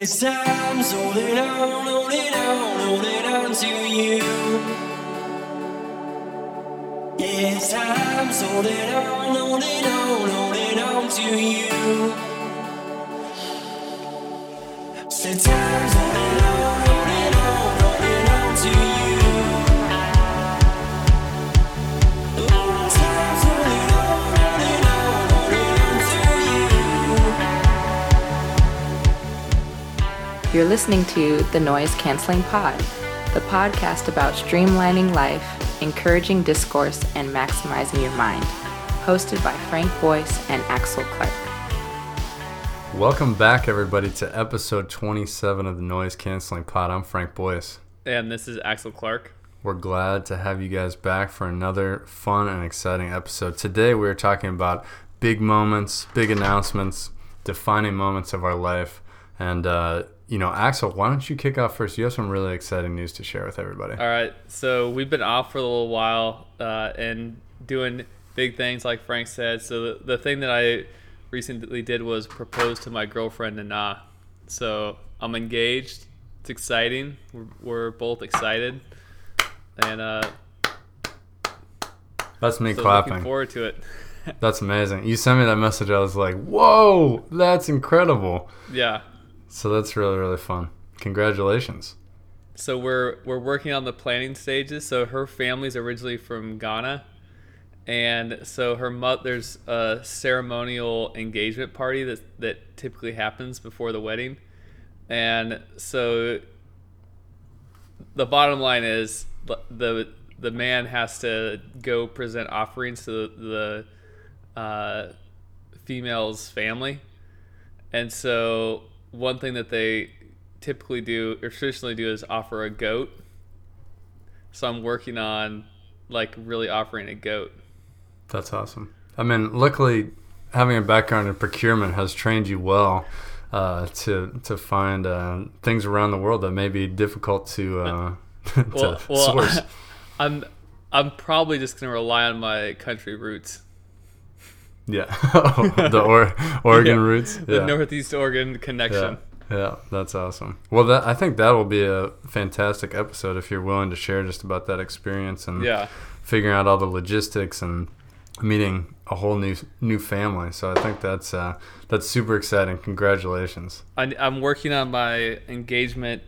It's time, so hold it on, hold it on, hold it on to you. Yeah, it's time, so hold it on, hold it on, hold it on to you. It's time, so hold it on, You're listening to the Noise Canceling Pod, the podcast about streamlining life, encouraging discourse, and maximizing your mind. Hosted by Frank Boyce and Axel Clark. Welcome back, everybody, to episode 27 of the Noise Canceling Pod. I'm Frank Boyce. And this is Axel Clark. We're glad to have you guys back for another fun and exciting episode. Today, we're talking about big moments, big announcements, defining moments of our life. And, uh, you know, Axel, why don't you kick off first? You have some really exciting news to share with everybody. All right, so we've been off for a little while uh, and doing big things, like Frank said. So the, the thing that I recently did was propose to my girlfriend Nana. So I'm engaged. It's exciting. We're, we're both excited, and uh, That's me so looking clapping. forward to it. That's amazing. You sent me that message. I was like, whoa, that's incredible. yeah. So that's really, really fun. Congratulations. So we're we're working on the planning stages. So her family's originally from Ghana, and so her mother there's a ceremonial engagement party that that typically happens before the wedding, and so the bottom line is the the man has to go present offerings to the, the uh, female's family, and so one thing that they typically do or traditionally do is offer a goat. So I'm working on like really offering a goat. That's awesome. I mean, luckily, having a background in procurement has trained you well uh, to to find uh, things around the world that may be difficult to, uh, to Well, well source. I'm I'm probably just gonna rely on my country roots. Yeah, the or, Oregon Yeah, roots. The Northeast Oregon connection. yeah, that's awesome. Well, that I think that will be a fantastic episode if you're willing to share just about that experience and Yeah. figuring out all the logistics and meeting a whole new new family. So I think that's uh, that's super exciting. Congratulations. I, I'm working on my engagement.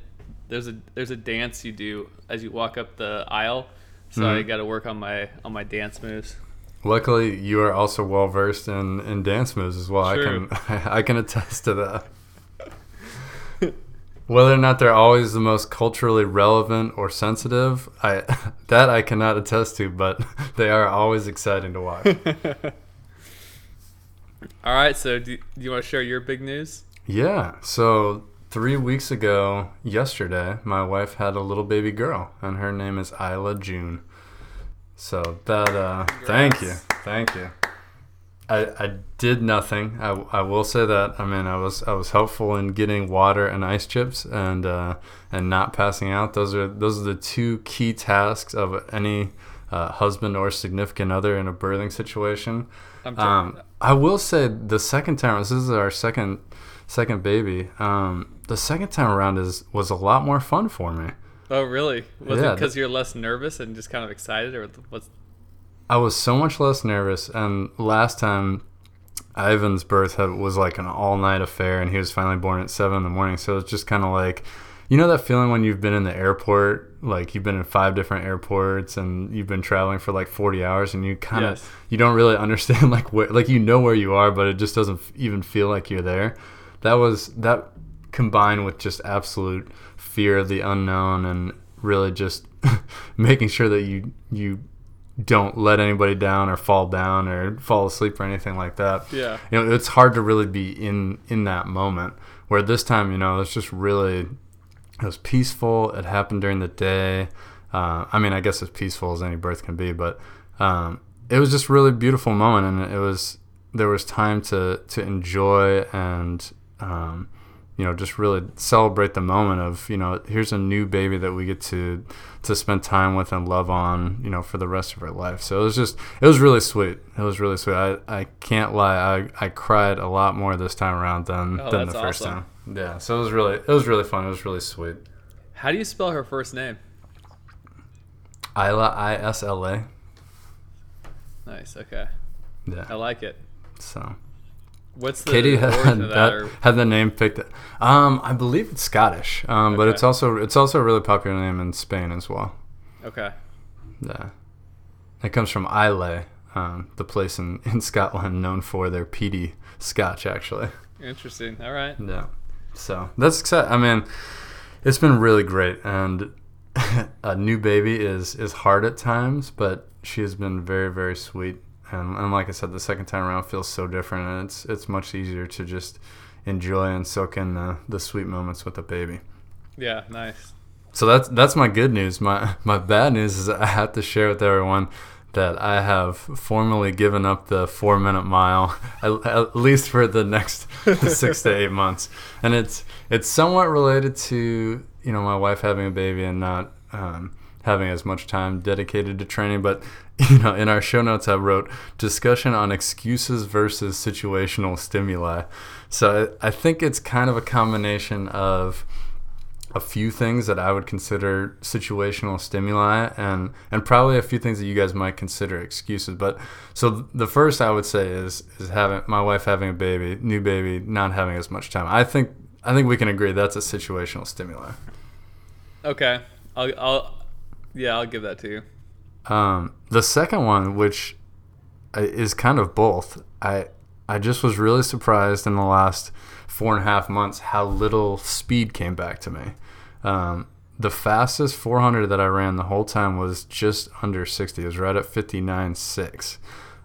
There's a there's a dance you do as you walk up the aisle. So I Mhm. got to work on my on my dance moves. Luckily, you are also well versed in, in dance moves as well. True. I can I can attest to that. Whether or not they're always the most culturally relevant or sensitive, I that I cannot attest to, but they are always exciting to watch. All right. So do, do you want to share your big news? yeah. So three weeks ago, yesterday, my wife had a little baby girl, and her name is Isla June. So that uh, thank you, thank you. I, I did nothing. I, I will say that. I mean, I was I was helpful in getting water and ice chips and uh, and not passing out. Those are those are the two key tasks of any uh, husband or significant other in a birthing situation. I'm Um, I will say the second time this is our second second baby. Um, the second time around is was a lot more fun for me. Oh, really? Was Yeah, it because you're less nervous and just kind of excited, or what's? I was so much less nervous, and last time Ivan's birth had, was like an all night affair, and he was finally born at seven in the morning. So it's just kind of like, you know, that feeling when you've been in the airport, like you've been in five different airports, and you've been traveling for like forty hours, and you kind of Yes. you don't really understand like where, like you know where you are, but it just doesn't even feel like you're there. That was that combined with just absolute fear of the unknown and really just making sure that you you don't let anybody down or fall down or fall asleep or anything like that. Yeah. You know, it's hard to really be in in that moment. Where this time, you know, it's just really it was peaceful. It happened during the day. Uh, I mean, I guess as peaceful as any birth can be, but um, it was just really beautiful moment, and it was there was time to to enjoy and um, you know just really celebrate the moment of you know here's a new baby that we get to to spend time with and love on you know for the rest of our life. So it was just it was really sweet. It was really sweet. I, I can't lie. I, I cried a lot more this time around than Oh, than the first awesome. time. Yeah, so it was really it was really fun. It was really sweet. How do you spell her first name? Isla I S L A. Nice. Okay. Yeah i like it. So What's the Katie had that? that, had the name picked. Um, I believe it's Scottish. Um, but it's also it's also a really popular name in Spain as well. okay. Yeah. It comes from Islay, um, the place in, in Scotland known for their peaty scotch, actually. Interesting. All right. Yeah. So that's exciting. I mean, it's been really great, and a new baby is is hard at times, but she has been very very sweet. And, and like I said, the second time around feels so different, and it's it's much easier to just enjoy and soak in the, the sweet moments with the baby. Yeah. Nice. So that's that's my good news. My my bad news is I have to share with everyone that I have formally given up the four minute mile, at, at least for the next six to eight months. And it's it's somewhat related to you know my wife having a baby and not um, having as much time dedicated to training. But you know in our show notes I wrote discussion on excuses versus situational stimuli. So I, think it's kind of a combination of a few things that I would consider situational stimuli and and probably a few things that you guys might consider excuses. But so the first I would say is is having my wife having a baby, new baby, not having as much time. I think I think we can agree that's a situational stimuli. Okay. I'll. I'll. Yeah. I'll give that to you. Um, the second one, which is kind of both, I I just was really surprised in the last four and a half months how little speed came back to me. Um, the fastest 400 that I ran the whole time was just under 60. It was right at 59.6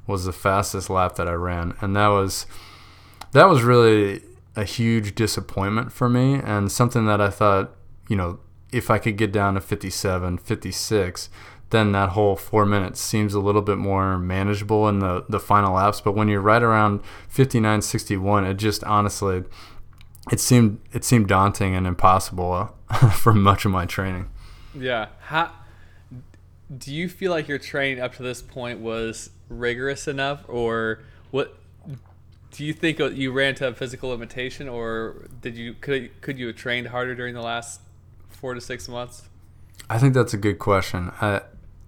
was the fastest lap that I ran, and that was that was really a huge disappointment for me and something that I thought, you know, if I could get down to 57, 56, then that whole four minutes seems a little bit more manageable in the, the final laps. But when you're right around 59, 61, it just honestly, it seemed it seemed daunting and impossible uh, for much of my training. Yeah. How do you feel like your training up to this point was rigorous enough, or what? Do you think you ran to a physical limitation, or did you could could you have trained harder during the last four to six months? I think that's a good question. I,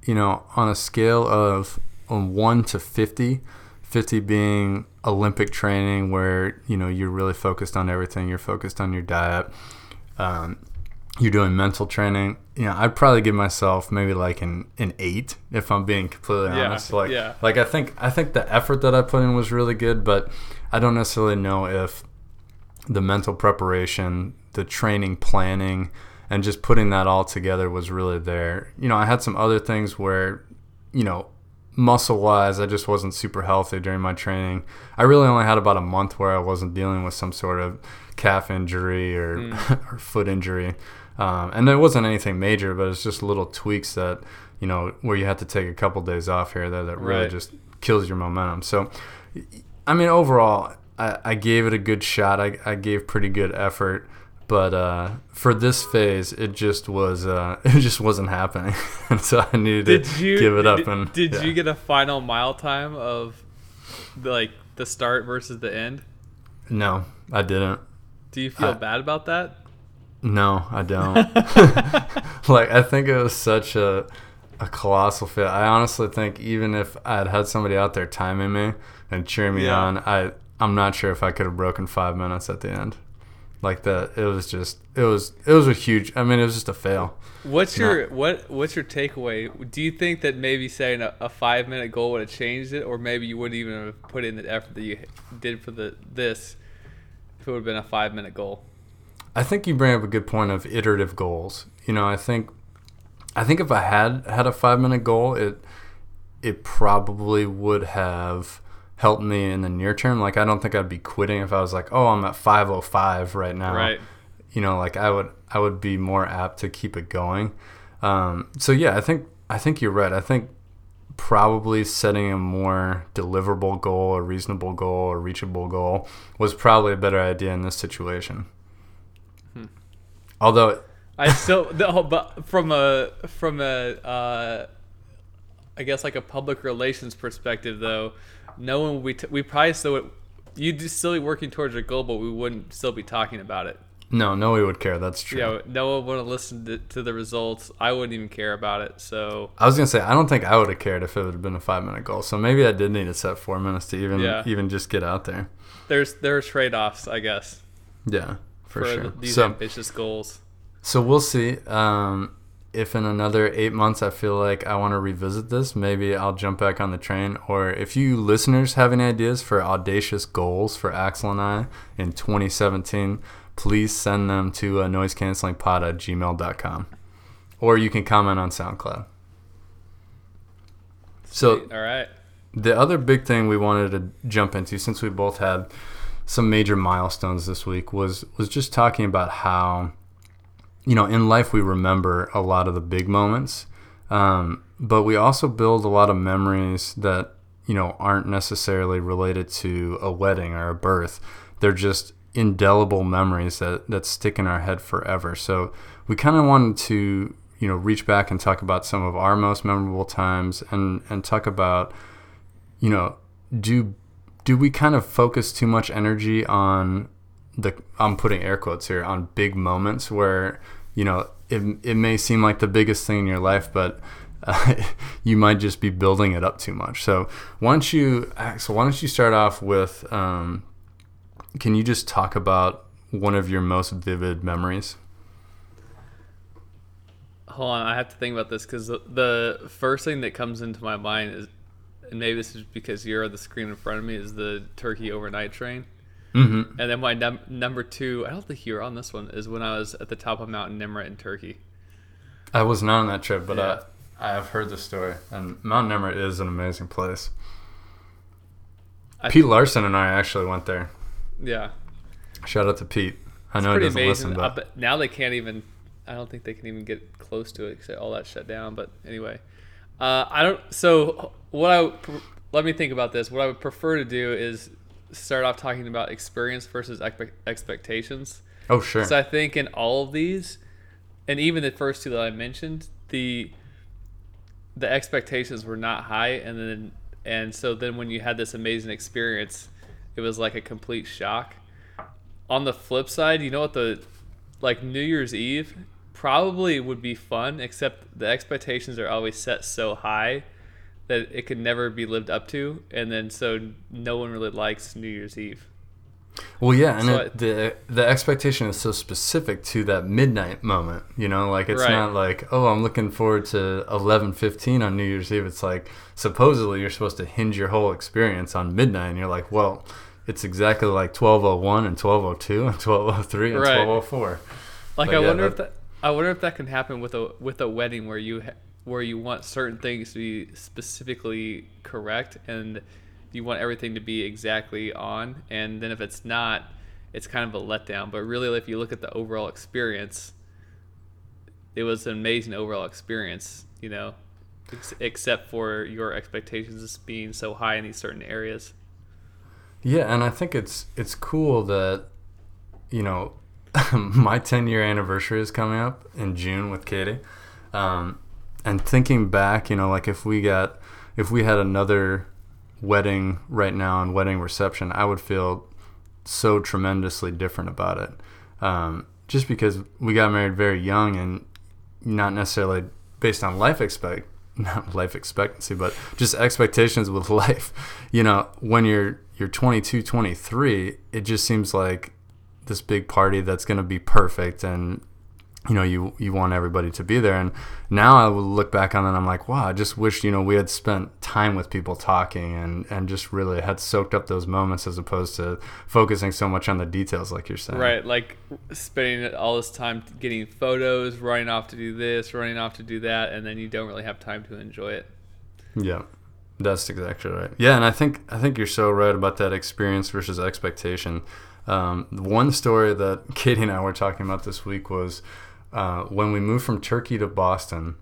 you know, on a scale of um, 1 to 50, 50 being Olympic training where, you know, you're really focused on everything, you're focused on your diet, um, you're doing mental training. You know, I'd probably give myself maybe like an, an 8 if I'm being completely Yeah, honest. Like yeah. like I think I think the effort that I put in was really good, but I don't necessarily know if the mental preparation, the training planning, and just putting that all together was really there. You know, I had some other things where, you know, muscle wise, I just wasn't super healthy during my training. I really only had about a month where I wasn't dealing with some sort of calf injury or, or foot injury. Um, and there wasn't anything major, but it's just little tweaks that, you know, where you have to take a couple days off here that, that really Right. just kills your momentum. So, I mean, overall, I, I gave it a good shot. I, I gave pretty good effort, but uh, for this phase, it just was uh, it just wasn't happening, and so I needed Did to you give it up. And did yeah. you get a final mile time of the, like the start versus the end? No, I didn't. Do you feel I- bad about that? No, I don't. like I think it was such a a colossal fit. I honestly think even if I had had somebody out there timing me and cheering me Yeah. on, I I'm not sure if I could have broken five minutes at the end. Like that, it was just it was it was a huge. I mean, it was just a fail. What's your what What's your takeaway? Do you think that maybe setting a, a five minute goal would have changed it, or maybe you wouldn't even have put in the effort that you did for the this if it would have been a five minute goal? I think you bring up a good point of iterative goals. You know, I think I think if I had had a five minute goal, it it probably would have helped me in the near term. Like I don't think I'd be quitting if I was like, oh, I'm at 505 right now. Right. You know, like I would I would be more apt to keep it going. Um, so yeah, I think I think you're right. I think probably setting a more deliverable goal, a reasonable goal, a reachable goal was probably a better idea in this situation. Although I still, no, but from a from a, uh, I guess like a public relations perspective, though, no one we t- we probably still would, you'd just still be working towards your goal, but we wouldn't still be talking about it. No, no one would care. That's true. Yeah, no one would have listened to, to the results. I wouldn't even care about it. So I was gonna say I don't think I would have cared if it would have been a five minute goal. So maybe I did need to set four minutes to even Yeah. even just get out there. there's there are trade offs, I guess, Yeah, for, for, sure. these so ambitious goals. so we'll see. Um, if in another eight months I feel like I want to revisit this, maybe I'll jump back on the train. Or if you listeners have any ideas for audacious goals for Axel and I in 2017, please send them to uh, noisecancellingpod at gmail.com. Or you can comment on SoundCloud. So all right, the other big thing we wanted to jump into, since we both had some major milestones this week, was was just talking about how, you know, in life we remember a lot of the big moments, um, but we also build a lot of memories that you know aren't necessarily related to a wedding or a birth. They're just indelible memories that that stick in our head forever. So we kind of wanted to you know reach back and talk about some of our most memorable times and and talk about you know do do we kind of focus too much energy on the I'm putting air quotes here on big moments where you know it, it may seem like the biggest thing in your life but uh, you might just be building it up too much so why don't you so why don't you start off with um, can you just talk about one of your most vivid memories hold on. I have to think about this because the, the first thing that comes into my mind is, and maybe this is because you're on the screen in front of me, is the Turkey overnight train. Mm-hmm. And then my num- number two, I don't think you were on this one, is when I was at the top of Mount Nemrut in Turkey. I was not on that trip, but Yeah. I, I have heard the story, and Mount Nemrut is an amazing place. I- Pete Larson and I actually went there. Yeah, Shout out to Pete. I it's know he doesn't amazing. listen, Uh, but but now they can't even. I don't think they can even get close to it because all that shut down. But anyway, uh, I don't. So what I let me think about this. What I would prefer to do is start off talking about experience versus expe- expectations. oh sure, So I think in all of these, and even the first two that I mentioned, the the expectations were not high, and then and so then when you had this amazing experience, it was like a complete shock. On the flip side, you know what the like New Year's Eve probably would be fun, except the expectations are always set so high that it could never be lived up to, and then so no one really likes New Year's Eve. well yeah, and so it, the the expectation is so specific to that midnight moment. You know, like it's Right. not like oh I'm looking forward to eleven fifteen on New Year's Eve. It's like supposedly you're supposed to hinge your whole experience on midnight, and you're like well. It's exactly like 1201 and 1202 and 1203 and Right. 1204. Like But I yeah, wonder that- if that I wonder if that can happen with a with a wedding where you ha- where you want certain things to be specifically correct and you want everything to be exactly on. And then if it's not it's kind of a letdown. But really if you look at the overall experience it was an amazing overall experience you know ex- except for your expectations being so high in these certain areas. Yeah, and I think it's it's cool that you know my 10 year anniversary is coming up in June with Katie. Um, and thinking back, you know, like if we got if we had another wedding right now and wedding reception, I would feel so tremendously different about it. Um, just because we got married very young and not necessarily based on life expect not life expectancy, but just expectations with life. You know, when you're you're 22, 23, it just seems like this big party that's going to be perfect and you know you you want everybody to be there and now I will look back on it and I'm like wow I just wish you know we had spent time with people talking and and just really had soaked up those moments as opposed to focusing so much on the details like you're saying Right, like spending all this time getting photos, running off to do this, running off to do that, and then you don't really have time to enjoy it. Yeah, that's exactly right. Yeah, and I think I think you're so right about that experience versus expectation. Um, one story that Katie and I were talking about this week was uh, when we moved from Turkey to Boston.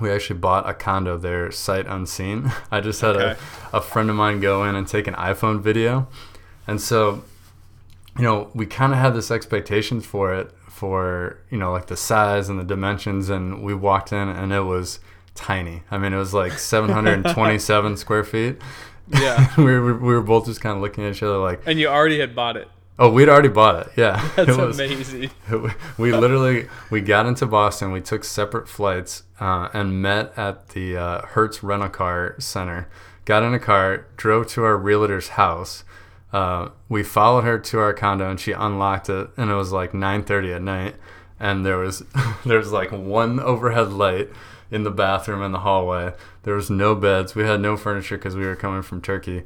We actually bought a condo there, sight unseen. I just had Okay. a, a friend of mine go in and take an iPhone video, and so you know we kind of had this expectation for it for you know like the size and the dimensions, and we walked in and it was tiny. I mean, it was like 727 square feet. Yeah. we, were, we were both just kind of looking at each other like, And you already had bought it. Oh, we'd already bought it. Yeah, That's it was, amazing. we literally we got into Boston. We took separate flights uh, and met at the uh, Hertz rental car center. Got in a car, drove to our realtor's house. Uh, we followed her to our condo, and she unlocked it. And it was like 9:30 at night, and there was there was like one overhead light in the bathroom and the hallway. There was no beds. We had no furniture because we were coming from Turkey.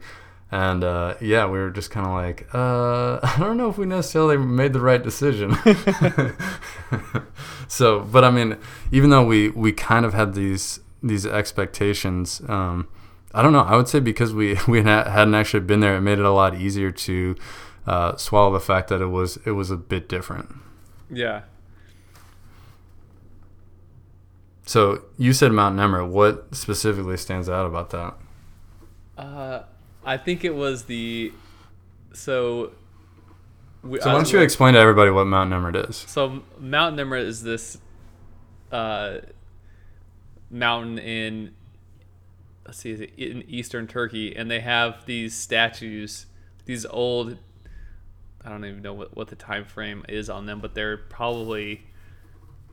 And uh, yeah, we were just kind of like, uh, I don't know if we necessarily made the right decision. so, but I mean, even though we we kind of had these these expectations, um, I don't know. I would say because we we hadn't actually been there, it made it a lot easier to uh, swallow the fact that it was it was a bit different. Yeah. So you said Mount Nemrut. What specifically stands out about that? Uh, I think it was the so. We, So why don't you explain to everybody what Mount Nemrut is? So Mount Nemrut is this uh, mountain in let's see, is it in eastern Turkey, and they have these statues, these old. I don't even know what, what the time frame is on them, but they're probably,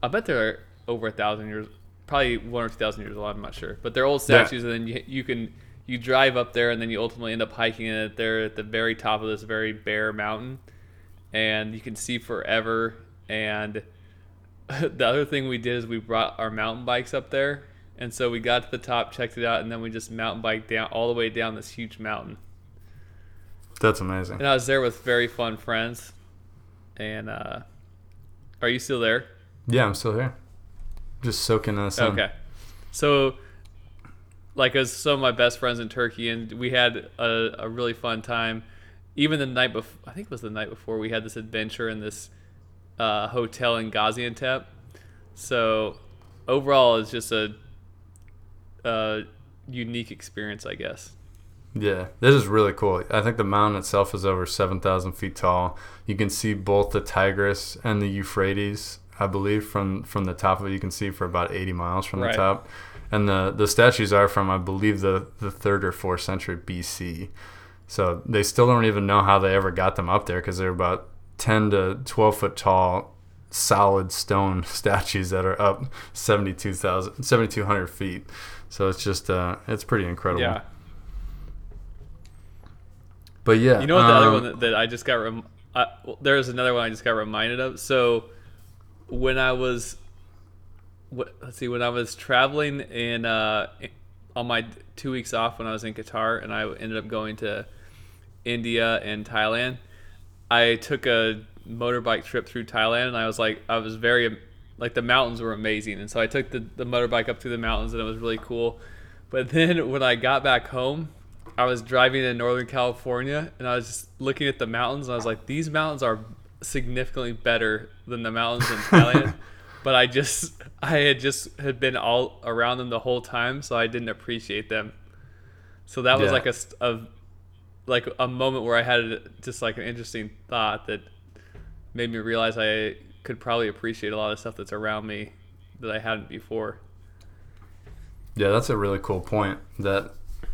I bet they're over a thousand years, probably one or two thousand years old. I'm not sure, but they're old Yeah. statues, and then you, you can you drive up there, and then you ultimately end up hiking it. They're at the very top of this very bare mountain, and you can see forever. And the other thing we did is we brought our mountain bikes up there, and so we got to the top, checked it out, and then we just mountain biked down all the way down this huge mountain. That's amazing. And I was there with very fun friends. And uh, are you still there? Yeah, I'm still here. Just soaking in the sun. Okay. So, like, as some of my best friends in Turkey, and we had a, a really fun time. Even the night before, I think it was the night before, we had this adventure in this uh, hotel in Gaziantep. So, overall, it's just a, a unique experience, I guess. Yeah, this is really cool. I think the mountain itself is over 7,000 feet tall. You can see both the Tigris and the Euphrates, I believe, from, from the top of it. You can see for about 80 miles from Right. the top. And the, the statues are from, I believe, the, the third or fourth century BC. So they still don't even know how they ever got them up there because they're about 10 to 12 foot tall, solid stone statues that are up 72,000, 7,200 feet. So it's just, uh, it's pretty incredible. Yeah. But yeah, You know what the other um, one that, that I just got rem- uh, well, there's another one I just got reminded of. So when I was what, let's see when I was traveling in uh, on my two weeks off when I was in Qatar and I ended up going to India and Thailand. I took a motorbike trip through Thailand and I was like I was very like the mountains were amazing and so I took the, the motorbike up through the mountains and it was really cool. But then when I got back home, I was driving in Northern California and I was just looking at the mountains and I was like, these mountains are significantly better than the mountains in Thailand. But I just, I had just had been all around them the whole time, so I didn't appreciate them. So that was Yeah. like a, a, like a moment where I had just like an interesting thought that made me realize I could probably appreciate a lot of stuff that's around me that I hadn't before. Yeah, that's a really cool point. That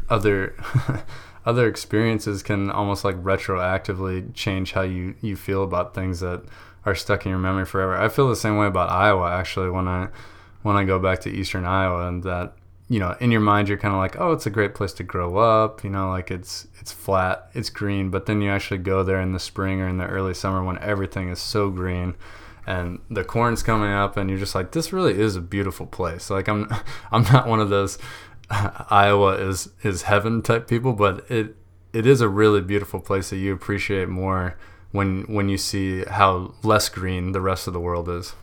other other experiences can almost like retroactively change how you you feel about things that are stuck in your memory forever. I feel the same way about Iowa actually when I when I go back to eastern Iowa and that you know in your mind you're kind of like oh it's a great place to grow up you know like it's it's flat it's green but then you actually go there in the spring or in the early summer when everything is so green and the corn's coming up and you're just like this really is a beautiful place like i'm i'm not one of those iowa is is heaven type people but it it is a really beautiful place that you appreciate more when when you see how less green the rest of the world is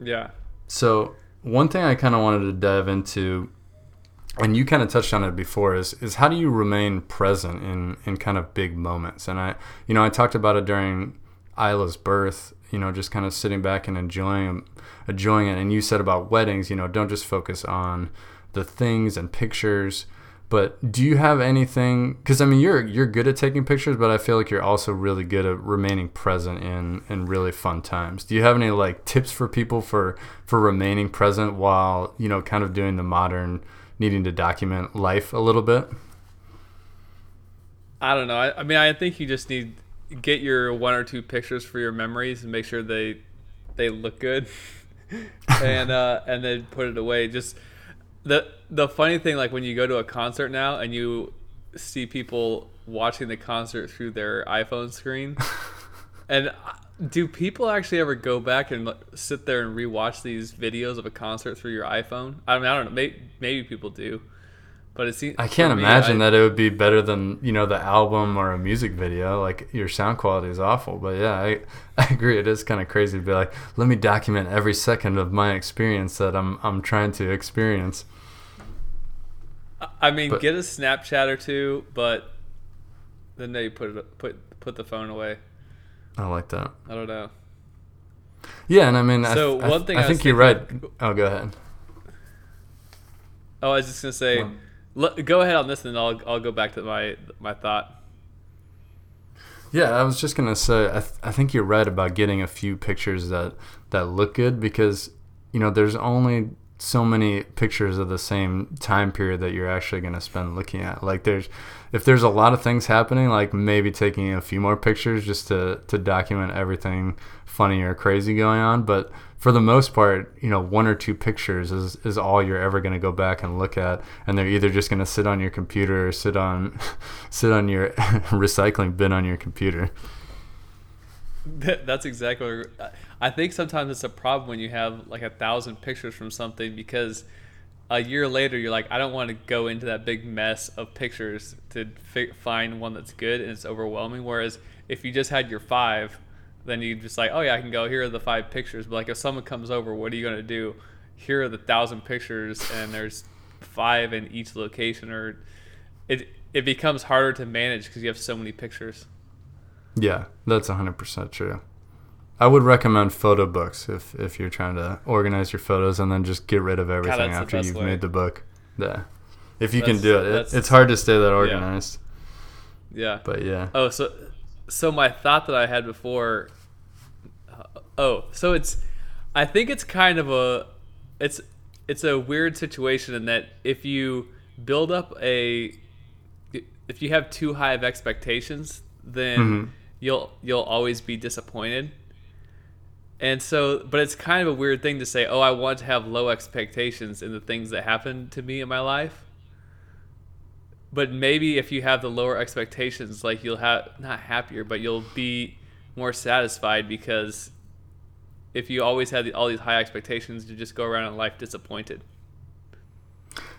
Yeah. so one thing I kind of wanted to dive into, and you kind of touched on it before, is is how do you remain present in in kind of big moments? And I, you know, I talked about it during Isla's birth. You know, just kind of sitting back and enjoying enjoying it. And you said about weddings, you know, don't just focus on the things and pictures. But do you have anything? Because I mean, you're you're good at taking pictures, but I feel like you're also really good at remaining present in in really fun times. Do you have any like tips for people for for remaining present while you know kind of doing the modern needing to document life a little bit? I don't know. I, I mean, I think you just need get your one or two pictures for your memories and make sure they they look good, and uh, and then put it away. Just the the funny thing, like when you go to a concert now and you see people watching the concert through their iPhone screen, and uh, do people actually ever go back and sit there and rewatch these videos of a concert through your iPhone? I mean, I don't know. Maybe, maybe people do, but it seems I can't me, imagine I- that it would be better than you know the album or a music video. Like your sound quality is awful, but yeah, I, I agree. It is kind of crazy to be like, let me document every second of my experience that I'm I'm trying to experience. I mean, But- get a Snapchat or two, but then they put it put put the phone away. I like that. I don't know. Yeah, and I mean, I, So I, one thing I I was think you're right. Oh, go ahead. Oh, I was just gonna say, Well- l- go ahead on this, and I'll I'll go back to my my thought. Yeah, I was just gonna say, I, th- I think you're right about getting a few pictures that that look good because you know there's only so many pictures of the same time period that you're actually gonna spend looking at. Like there's if there's a lot of things happening, like maybe taking a few more pictures just to to document everything funny or crazy going on, but for the most part, you know, one or two pictures is, is all you're ever going to go back and look at, and they're either just going to sit on your computer or sit on, sit on your recycling bin on your computer. That's exactly. I think sometimes it's a problem when you have like a thousand pictures from something because a year later you're like, I don't want to go into that big mess of pictures to fi- find one that's good, and it's overwhelming. Whereas if you just had your five, then you just like, oh yeah, I can go. Here are the five pictures. But like if someone comes over, what are you gonna do? Here are the thousand pictures, and there's five in each location, or it it becomes harder to manage because you have so many pictures. Yeah, that's 100% true. I would recommend photo books if, if you're trying to organize your photos and then just get rid of everything that's the after you've way. made the book. Yeah. If you can do it. it. It's hard to stay that organized, Yeah. but yeah. Oh, so so my thought that I had before. Uh, oh, so it's. I think it's kind of a, it's it's a weird situation in that if you build up a, if you have too high of expectations, then Mhm. you'll you'll always be disappointed. And so, but it's kind of a weird thing to say. Oh, I want to have low expectations in the things that happen to me in my life but maybe if you have the lower expectations like you'll have not happier but you'll be more satisfied because if you always had all these high expectations you just go around in life disappointed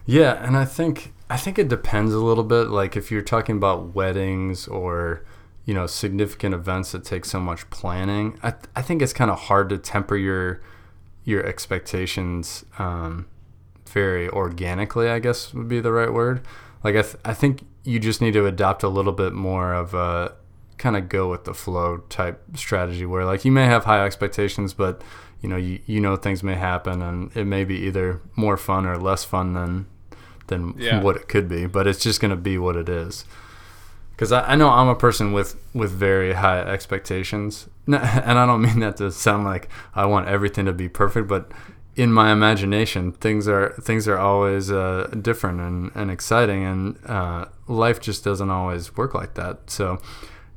Yeah, and I think I think it depends a little bit. Like if you're talking about weddings or you know significant events that take so much planning, I I think it's kind of hard to temper your your expectations um, very organically. I guess would be the right word. Like I th- I think you just need to adopt a little bit more of a kind of go with the flow type strategy where like you may have high expectations but you know you, you know things may happen and it may be either more fun or less fun than than Yeah. what it could be but it's just going to be what it is because I, I know i'm a person with with very high expectations. And i don't mean that to sound like i want everything to be perfect but in my imagination things are things are always uh, different and, and exciting and uh, life just doesn't always work like that. So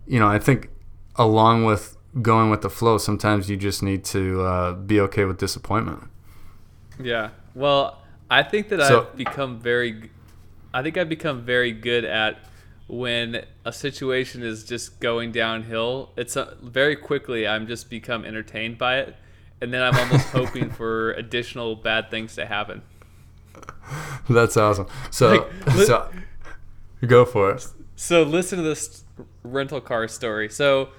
you know i think along with going with the flow sometimes you just need to uh, be okay with disappointment. Yeah. Well i think that So- i've become very i think i've become very good at when a situation is just going downhill it's uh, very quickly i'm just become entertained by it and then i'm almost hoping for additional bad things to happen. That's awesome. So Like, li- so go for it. So listen to this rental car story. So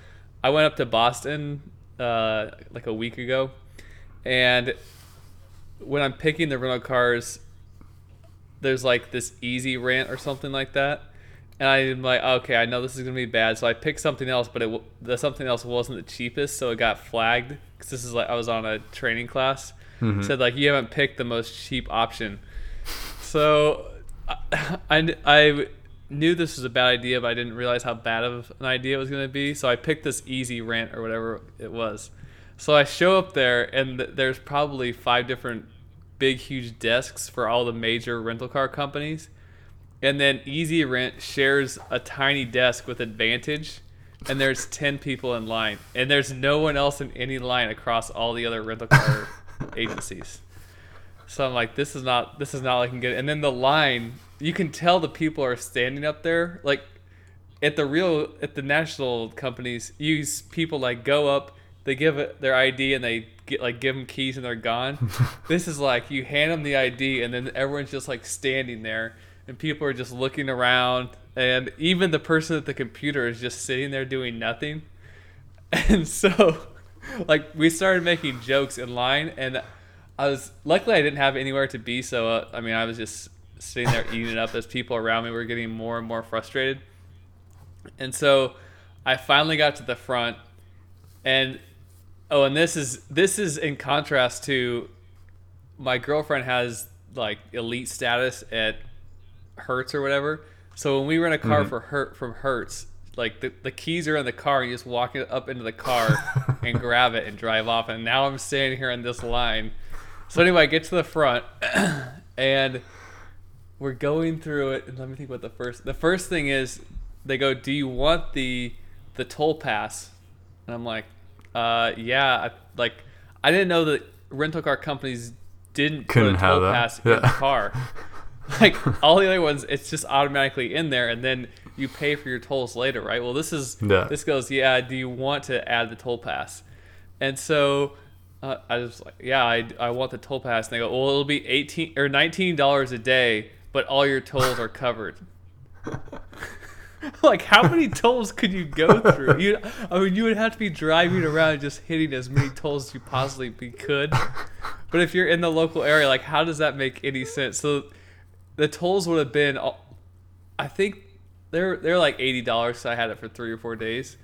I went up to Boston uh, like a week ago, and when I'm picking the rental cars, there's like this easy rant or something like that, and I'm like, okay, I know this is gonna be bad, so I picked something else, but it the something else wasn't the cheapest, so it got flagged because this is like I was on a training class. Mm-hmm. Said like you haven't picked the most cheap option. So I, I, I knew this was a bad idea, but I didn't realize how bad of an idea it was going to be. So I picked this easy rent or whatever it was. So I show up there, and th- there's probably five different big, huge desks for all the major rental car companies. And then Easy Rent shares a tiny desk with Advantage, and there's ten people in line, and there's no one else in any line across all the other rental car agencies. So I'm like, this is not this is not looking good. And then the line, you can tell the people are standing up there. Like at the real at the national companies, use people like go up, they give it their ID, and they get like give them keys, and they're gone. this is like you hand them the ID, and then everyone's just like standing there, and people are just looking around, and even the person at the computer is just sitting there doing nothing. And so, like we started making jokes in line, and I was luckily I didn't have anywhere to be, so uh, I mean I was just sitting there eating it up as people around me were getting more and more frustrated. And so I finally got to the front, and oh, and this is this is in contrast to my girlfriend has like elite status at Hertz or whatever. So when we rent a car for Hert from Hertz, like the, the keys are in the car, and you just walk it up into the car and grab it and drive off. And now I'm standing here in this line. So anyway, I get to the front, and we're going through it. And let me think what the first the first thing is. They go, "Do you want the the toll pass?" And I'm like, "Uh, yeah." I, like, I didn't know that rental car companies didn't Couldn't put a toll that. pass in Yeah. the car. like all the other ones, it's just automatically in there, and then you pay for your tolls later, right? Well, this is Yeah. this goes, yeah. Do you want to add the toll pass? And so uh, I was like, yeah, I, I want the toll pass. And they go, well, it'll be eighteen or nineteen dollars a day, but all your tolls are covered. like, how many tolls could you go through? You, I mean, you would have to be driving around just hitting as many tolls as you possibly be could. But if you're in the local area, like, how does that make any sense? So the tolls would have been, I think they're they're like eighty dollars. So I had it for three or four days.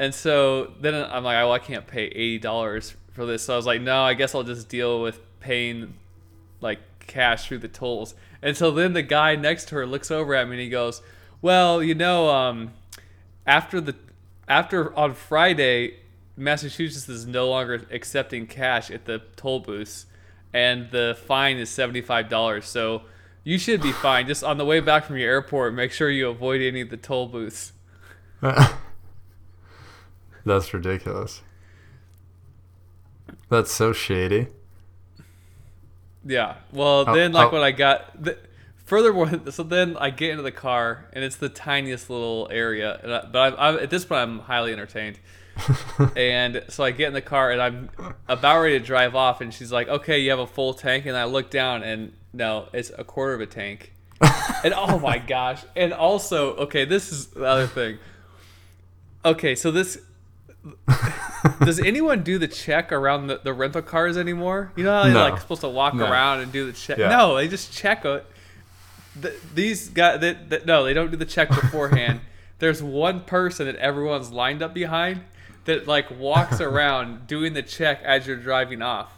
And so then I'm like, oh, I can't pay eighty dollars for this. So I was like, no, I guess I'll just deal with paying like cash through the tolls. And so then the guy next to her looks over at me and he goes, well, you know, um, after the after on Friday, Massachusetts is no longer accepting cash at the toll booths, and the fine is seventy five dollars. So you should be fine. Just on the way back from your airport, make sure you avoid any of the toll booths. That's ridiculous. That's so shady. Yeah. Well, then like how- when I got th- furthermore, so then I get into the car and it's the tiniest little area, and I, but I'm, I'm at this point I'm highly entertained. and so I get in the car and I'm about ready to drive off, and she's like, "Okay, you have a full tank." And I look down and no, it's a quarter of a tank. and oh my gosh! And also, okay, this is the other thing. Okay, so this does anyone do the check around the, the rental cars anymore? You know how they're No. like supposed to walk No. around and do the check? Yeah. No, they just check it. The, these guys, that that no, they don't do the check beforehand. There's one person that everyone's lined up behind that like walks around doing the check as you're driving off.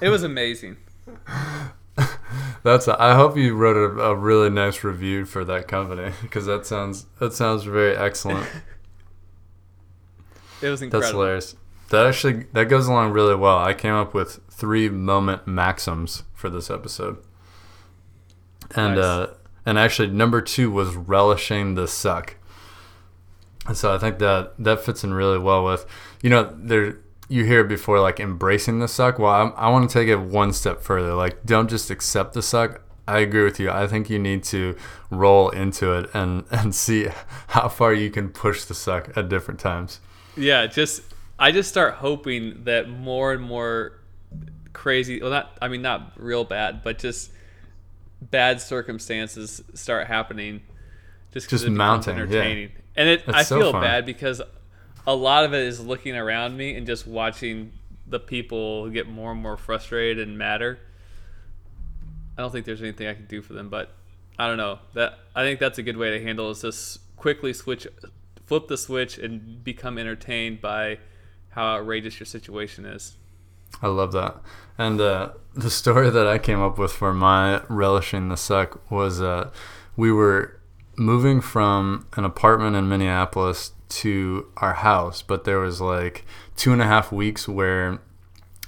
It was amazing. That's. A, I hope you wrote a, a really nice review for that company because that sounds that sounds very excellent. It was incredible. That's hilarious. That actually that goes along really well. I came up with three moment maxims for this episode, and Nice. uh, and actually number two was relishing the suck. And so I think that that fits in really well with, you know, there you hear it before like embracing the suck. Well, I, I want to take it one step further. Like, don't just accept the suck. I agree with you. I think you need to roll into it and and see how far you can push the suck at different times. Yeah, just I just start hoping that more and more crazy, well, not I mean not real bad, but just bad circumstances start happening. Just Just mounting, yeah. entertaining, and it It's I so feel fun. bad because a lot of it is looking around me and just watching the people get more and more frustrated and madder. I don't think there's anything I can do for them, but I don't know. That I think that's a good way to handle is just quickly switch flip the switch and become entertained by how outrageous your situation is. I love that. And uh, the story that I came up with for my relishing the suck was uh, we were moving from an apartment in Minneapolis to our house, but there was like two and a half weeks where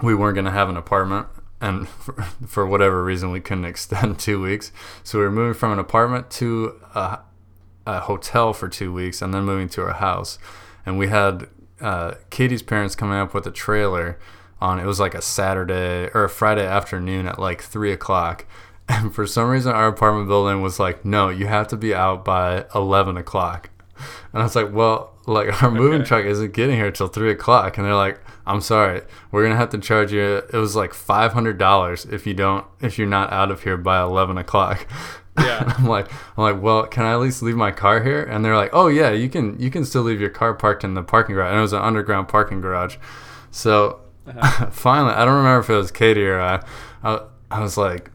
we weren't going to have an apartment. and for, for whatever reason we couldn't extend two weeks. So we were moving from an apartment to a, a hotel for two weeks, and then moving to our house. And we had uh, Katie's parents coming up with a trailer on. It was like a Saturday or a Friday afternoon at like three o'clock. And for some reason, our apartment building was like, no, you have to be out by 11 o'clock. And I was like, well, like our moving Okay. truck isn't getting here till three o'clock. And they're like, I'm sorry, we're gonna have to charge you. It was like five hundred dollars if you don't, if you're not out of here by 11 o'clock. Yeah. I'm like, I'm like, well, can I at least leave my car here? And they're like, oh yeah, you can, you can still leave your car parked in the parking garage. And it was an underground parking garage. So uh-huh. finally, I don't remember if it was Katie or I. I, I was like,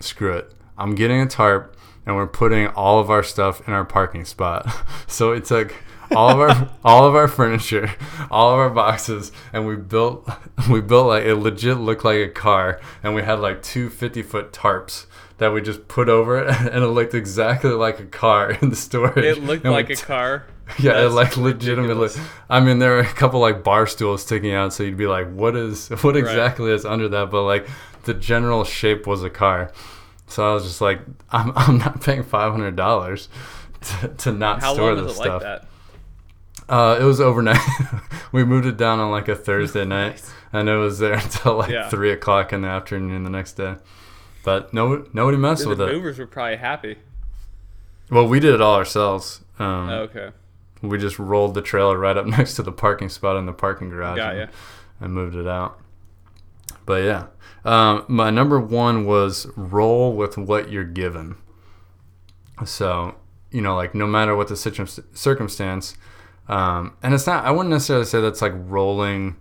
screw it. I'm getting a tarp and we're putting all of our stuff in our parking spot. So we took all of our all of our furniture, all of our boxes, and we built we built like it legit looked like a car, and we had like two 50 foot tarps that we just put over it, and it looked exactly like a car in the storage. It looked And like a t- car. yeah, it like legitimately. ridiculous. I mean, there were a couple like bar stools sticking out, so you'd be like, "What is? What exactly is under that?" But like, the general shape was a car. So I was just like, "I'm, I'm not paying five hundred dollars to, to not How store long this was it stuff." like that? Uh, it was overnight. we moved it down on like a Thursday night, and it was there until like Yeah. three o'clock in the afternoon the next day. But no, nobody messed The with it. The movers were probably happy. Well, we did it all ourselves. Um, Oh, okay. We just rolled the trailer right up next to the parking spot in the parking garage Got and, and moved it out. But yeah, um, my number one was roll with what you're given. So, you know, like no matter what the circumstance, um, and it's not, I wouldn't necessarily say that's like rolling.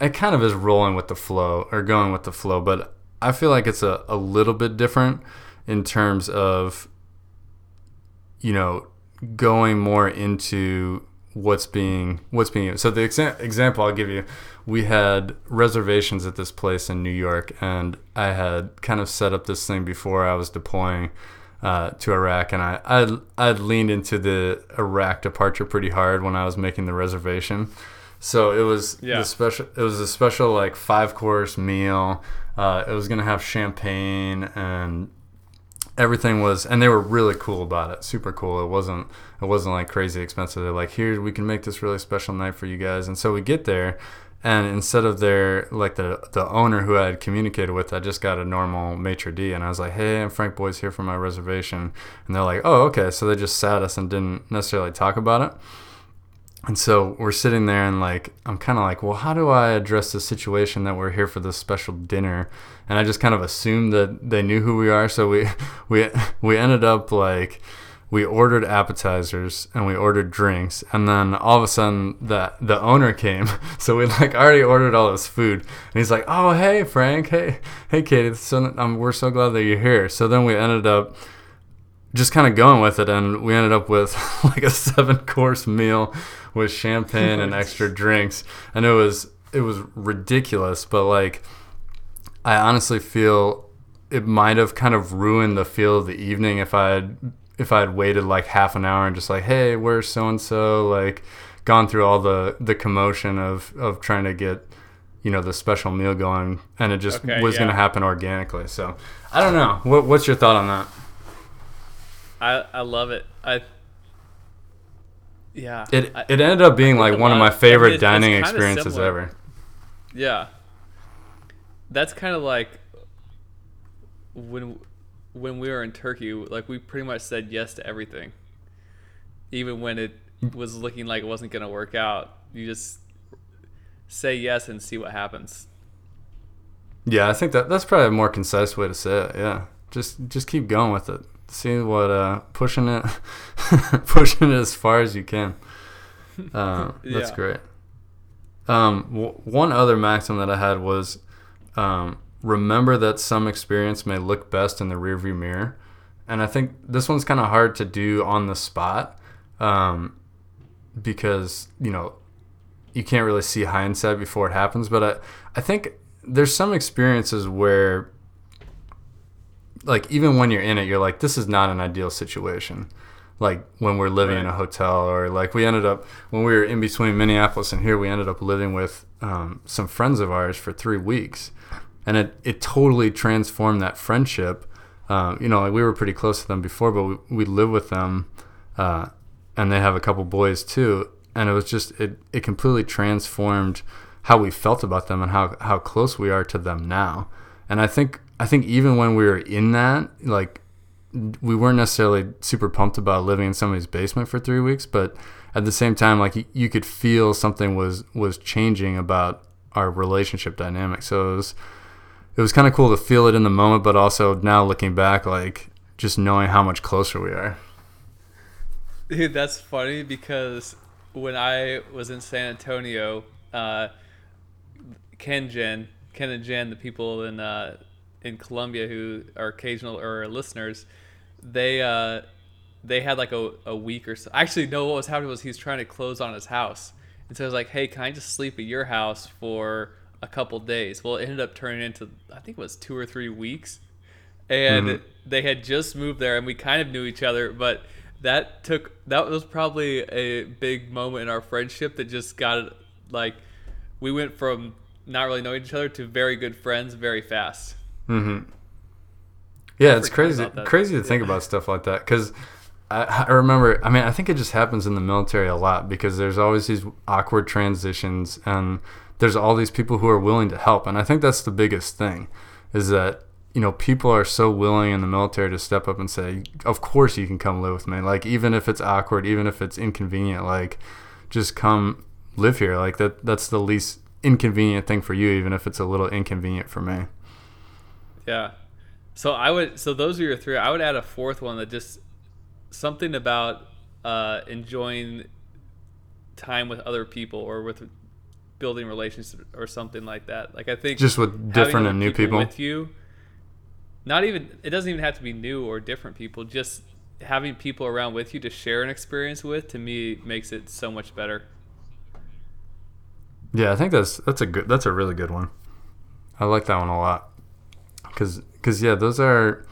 It kind of is rolling with the flow or going with the flow, but I feel like it's a, a little bit different in terms of, you know, going more into what's being what's being so the exa- example I'll give you we had reservations at this place in New York and I had kind of set up this thing before I was deploying uh, to Iraq and I I'd, I'd leaned into the Iraq departure pretty hard when I was making the reservation so it was Yeah. the special it was a special like five course meal uh, it was gonna have champagne and everything was and they were really cool about it super cool. It wasn't it wasn't like crazy expensive. They're like here we can make this really special night for you guys. And so we get there and instead of their like the the owner who I had communicated with I just got a normal maitre d and I was like hey I'm Frank Boyce here for my reservation. And they're like oh okay. So they just sat us and didn't necessarily talk about it and so we're sitting there and like I'm kind of like, well, how do I address the situation that we're here for this special dinner? And I just kind of assumed that they knew who we are, so we we we ended up like we ordered appetizers and we ordered drinks. And then all of a sudden the the owner came. So we like already ordered all this food. And he's like oh hey frank. Hey hey katie. So um, we're so glad that you're here. So then we ended up just kind of going with it and we ended up with like a seven course meal with champagne and extra drinks. And it was it was ridiculous but like i honestly feel it might have kind of ruined the feel of the evening if i had if i had waited like half an hour and just like hey where's so and so like gone through all the the commotion of of trying to get you know the special meal going and it just Okay, was going to happen organically. So i don't know. What, what's your thought on that I I love it. I yeah. It I- it ended up being like one of my of- I mean, favorite it's- dining experiences similar. ever. Yeah. That's kind of like when when we were in Turkey, like we pretty much said yes to everything. Even when it was looking like it wasn't going to work out, you just say yes and see what happens. Yeah, I think that that's probably a more concise way to say it. Yeah, just just keep going with it. See what uh, pushing it, pushing it as far as you can. Uh, that's Yeah. great. Um, w- one other maxim that I had was, um, remember that some experience may look best in the rearview mirror, and I think this one's kind of hard to do on the spot, um, because you know you can't really see hindsight before it happens. But I, I think there's some experiences where, like, even when you're in it, you're like, this is not an ideal situation. Like when we're living in a hotel, or like we ended up when we were in between Minneapolis and here, we ended up living with um, some friends of ours for three weeks, and it it totally transformed that friendship. Uh, you know, like we were pretty close to them before, but we we live with them, uh, and they have a couple boys too, and it was just it it completely transformed how we felt about them and how how close we are to them now. And I think I think even when we were in that, like we weren't necessarily super pumped about living in somebody's basement for three weeks, but at the same time, like you could feel something was was changing about our relationship dynamic. So it was it was kind of cool to feel it in the moment, but also now looking back, like just knowing how much closer we are. Dude, that's funny because when I was in San Antonio, uh, Ken Jen, Ken and Jen, the people in uh, in Colombia who are occasional or listeners, they uh, they had like a, a week or so. Actually, no, what was happening was he's trying to close on his house, and so I was like, "Hey, can I just sleep at your house for a couple days?" Well, it ended up turning into I think it was two or three weeks, and Mhm. they had just moved there, and we kind of knew each other, but that took that was probably a big moment in our friendship that just got it like we went from not really knowing each other to very good friends very fast. Mm-hmm. Yeah, it's crazy. Crazy to think about stuff like that because I, I remember. I mean, I think it just happens in the military a lot because there's always these awkward transitions and there's all these people who are willing to help, and I think that's the biggest thing is that you know people are so willing in the military to step up and say, "Of course you can come live with me." Like even if it's awkward, even if it's inconvenient, like just come live here. Like that. That's the least inconvenient thing for you, even if it's a little inconvenient for me. Yeah. So I would. So those are your three. I would add a fourth one that just something about uh, enjoying time with other people or with building relationships or something like that. Like I think Just with different and new people. with you. Not even. It doesn't even have to be new or different people. Just having people around with you to share an experience with to me makes it so much better. Yeah, I think that's that's a good that's a really good one. I like that one a lot. Cuz cuz yeah, those are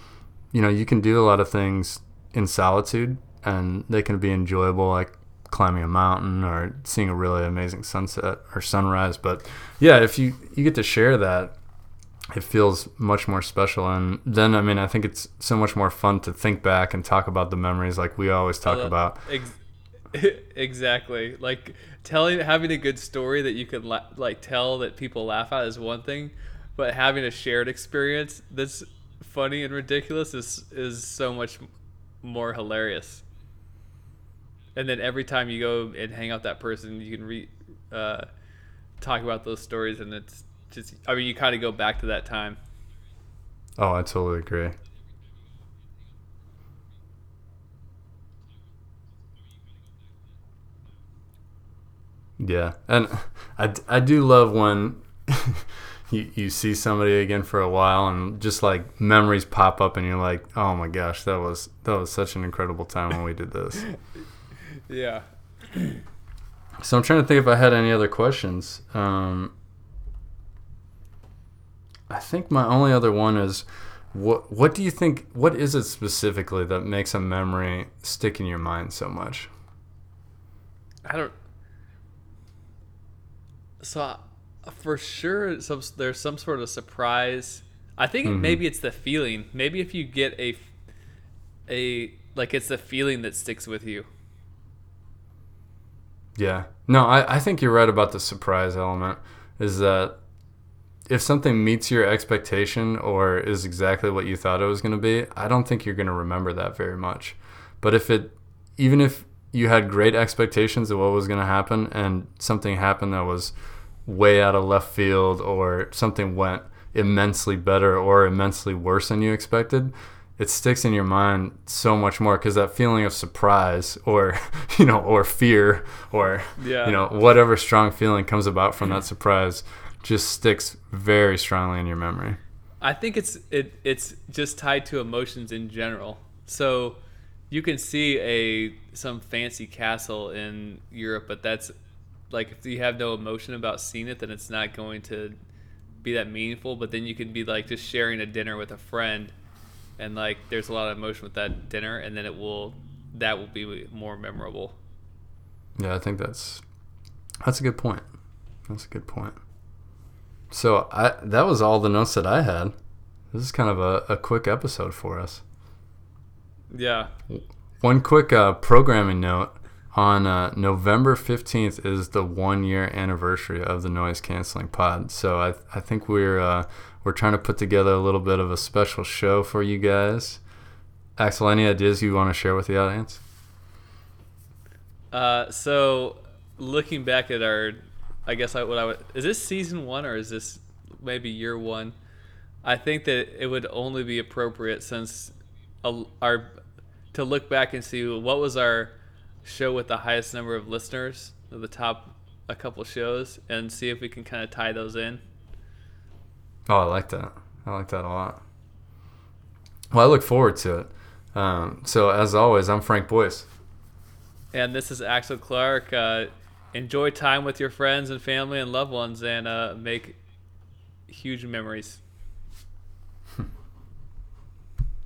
you know, you can do a lot of things in solitude and they can be enjoyable like climbing a mountain or seeing a really amazing sunset or sunrise, but yeah, if you you get to share that it feels much more special and then I mean I think it's so much more fun to think back and talk about the memories like we always talk about. Ex- exactly. Like telling, having a good story that you can la- like tell that people laugh at is one thing, but having a shared experience that's funny and ridiculous is is so much more hilarious. And then every time you go and hang out that person, you can re uh, talk about those stories, and it's just I mean you kind of go back to that time. Oh, I totally agree. Yeah, and I, I do love when you, you see somebody again for a while and just like memories pop up and you're like, oh my gosh, that was that was such an incredible time when we did this. Yeah. So I'm trying to think if I had any other questions. Um, I think my only other one is, what what do you think? What is it specifically that makes a memory stick in your mind so much? I don't. So, uh, for sure, some there's some sort of surprise. I think Mhm. maybe it's the feeling. Maybe if you get a, a like it's the feeling that sticks with you. Yeah. No, I, I think you're right about the surprise element. Is that if something meets your expectation or is exactly what you thought it was going to be, I don't think you're going to remember that very much. But if it, even if you had great expectations of what was going to happen and something happened that was way out of left field or something went immensely better or immensely worse than you expected, it sticks in your mind so much more because that feeling of surprise or you know or fear or Yeah. you know whatever strong feeling comes about from that surprise just sticks very strongly in your memory I think it's it it's just tied to emotions in general. So you can see a some fancy castle in Europe, but that's like if you have no emotion about seeing it, then it's not going to be that meaningful. But then you can be like just sharing a dinner with a friend, and like there's a lot of emotion with that dinner, and then it will that will be more memorable. yeah i think that's that's a good point that's a good point So I that was all the notes that I had. This is kind of a, a quick episode for us. Yeah. One quick uh, programming note. On uh, November 15th is the one year anniversary of the noise canceling pod. So I, I think we're uh, we're trying to put together a little bit of a special show for you guys. Axel, any ideas you want to share with the audience? Uh, so looking back at our, I guess I, what I would is this season one or is this maybe year one? I think that it would only be appropriate since a, our to look back and see what was our show with the highest number of listeners, of the top a couple shows, and see if we can kind of tie those in. Oh, I like that. I like that a lot. Well, I look forward to it. Um, so, as always, I'm Frank Boyce. And this is Axel Clark. Uh, enjoy time with your friends and family and loved ones and uh, make huge memories.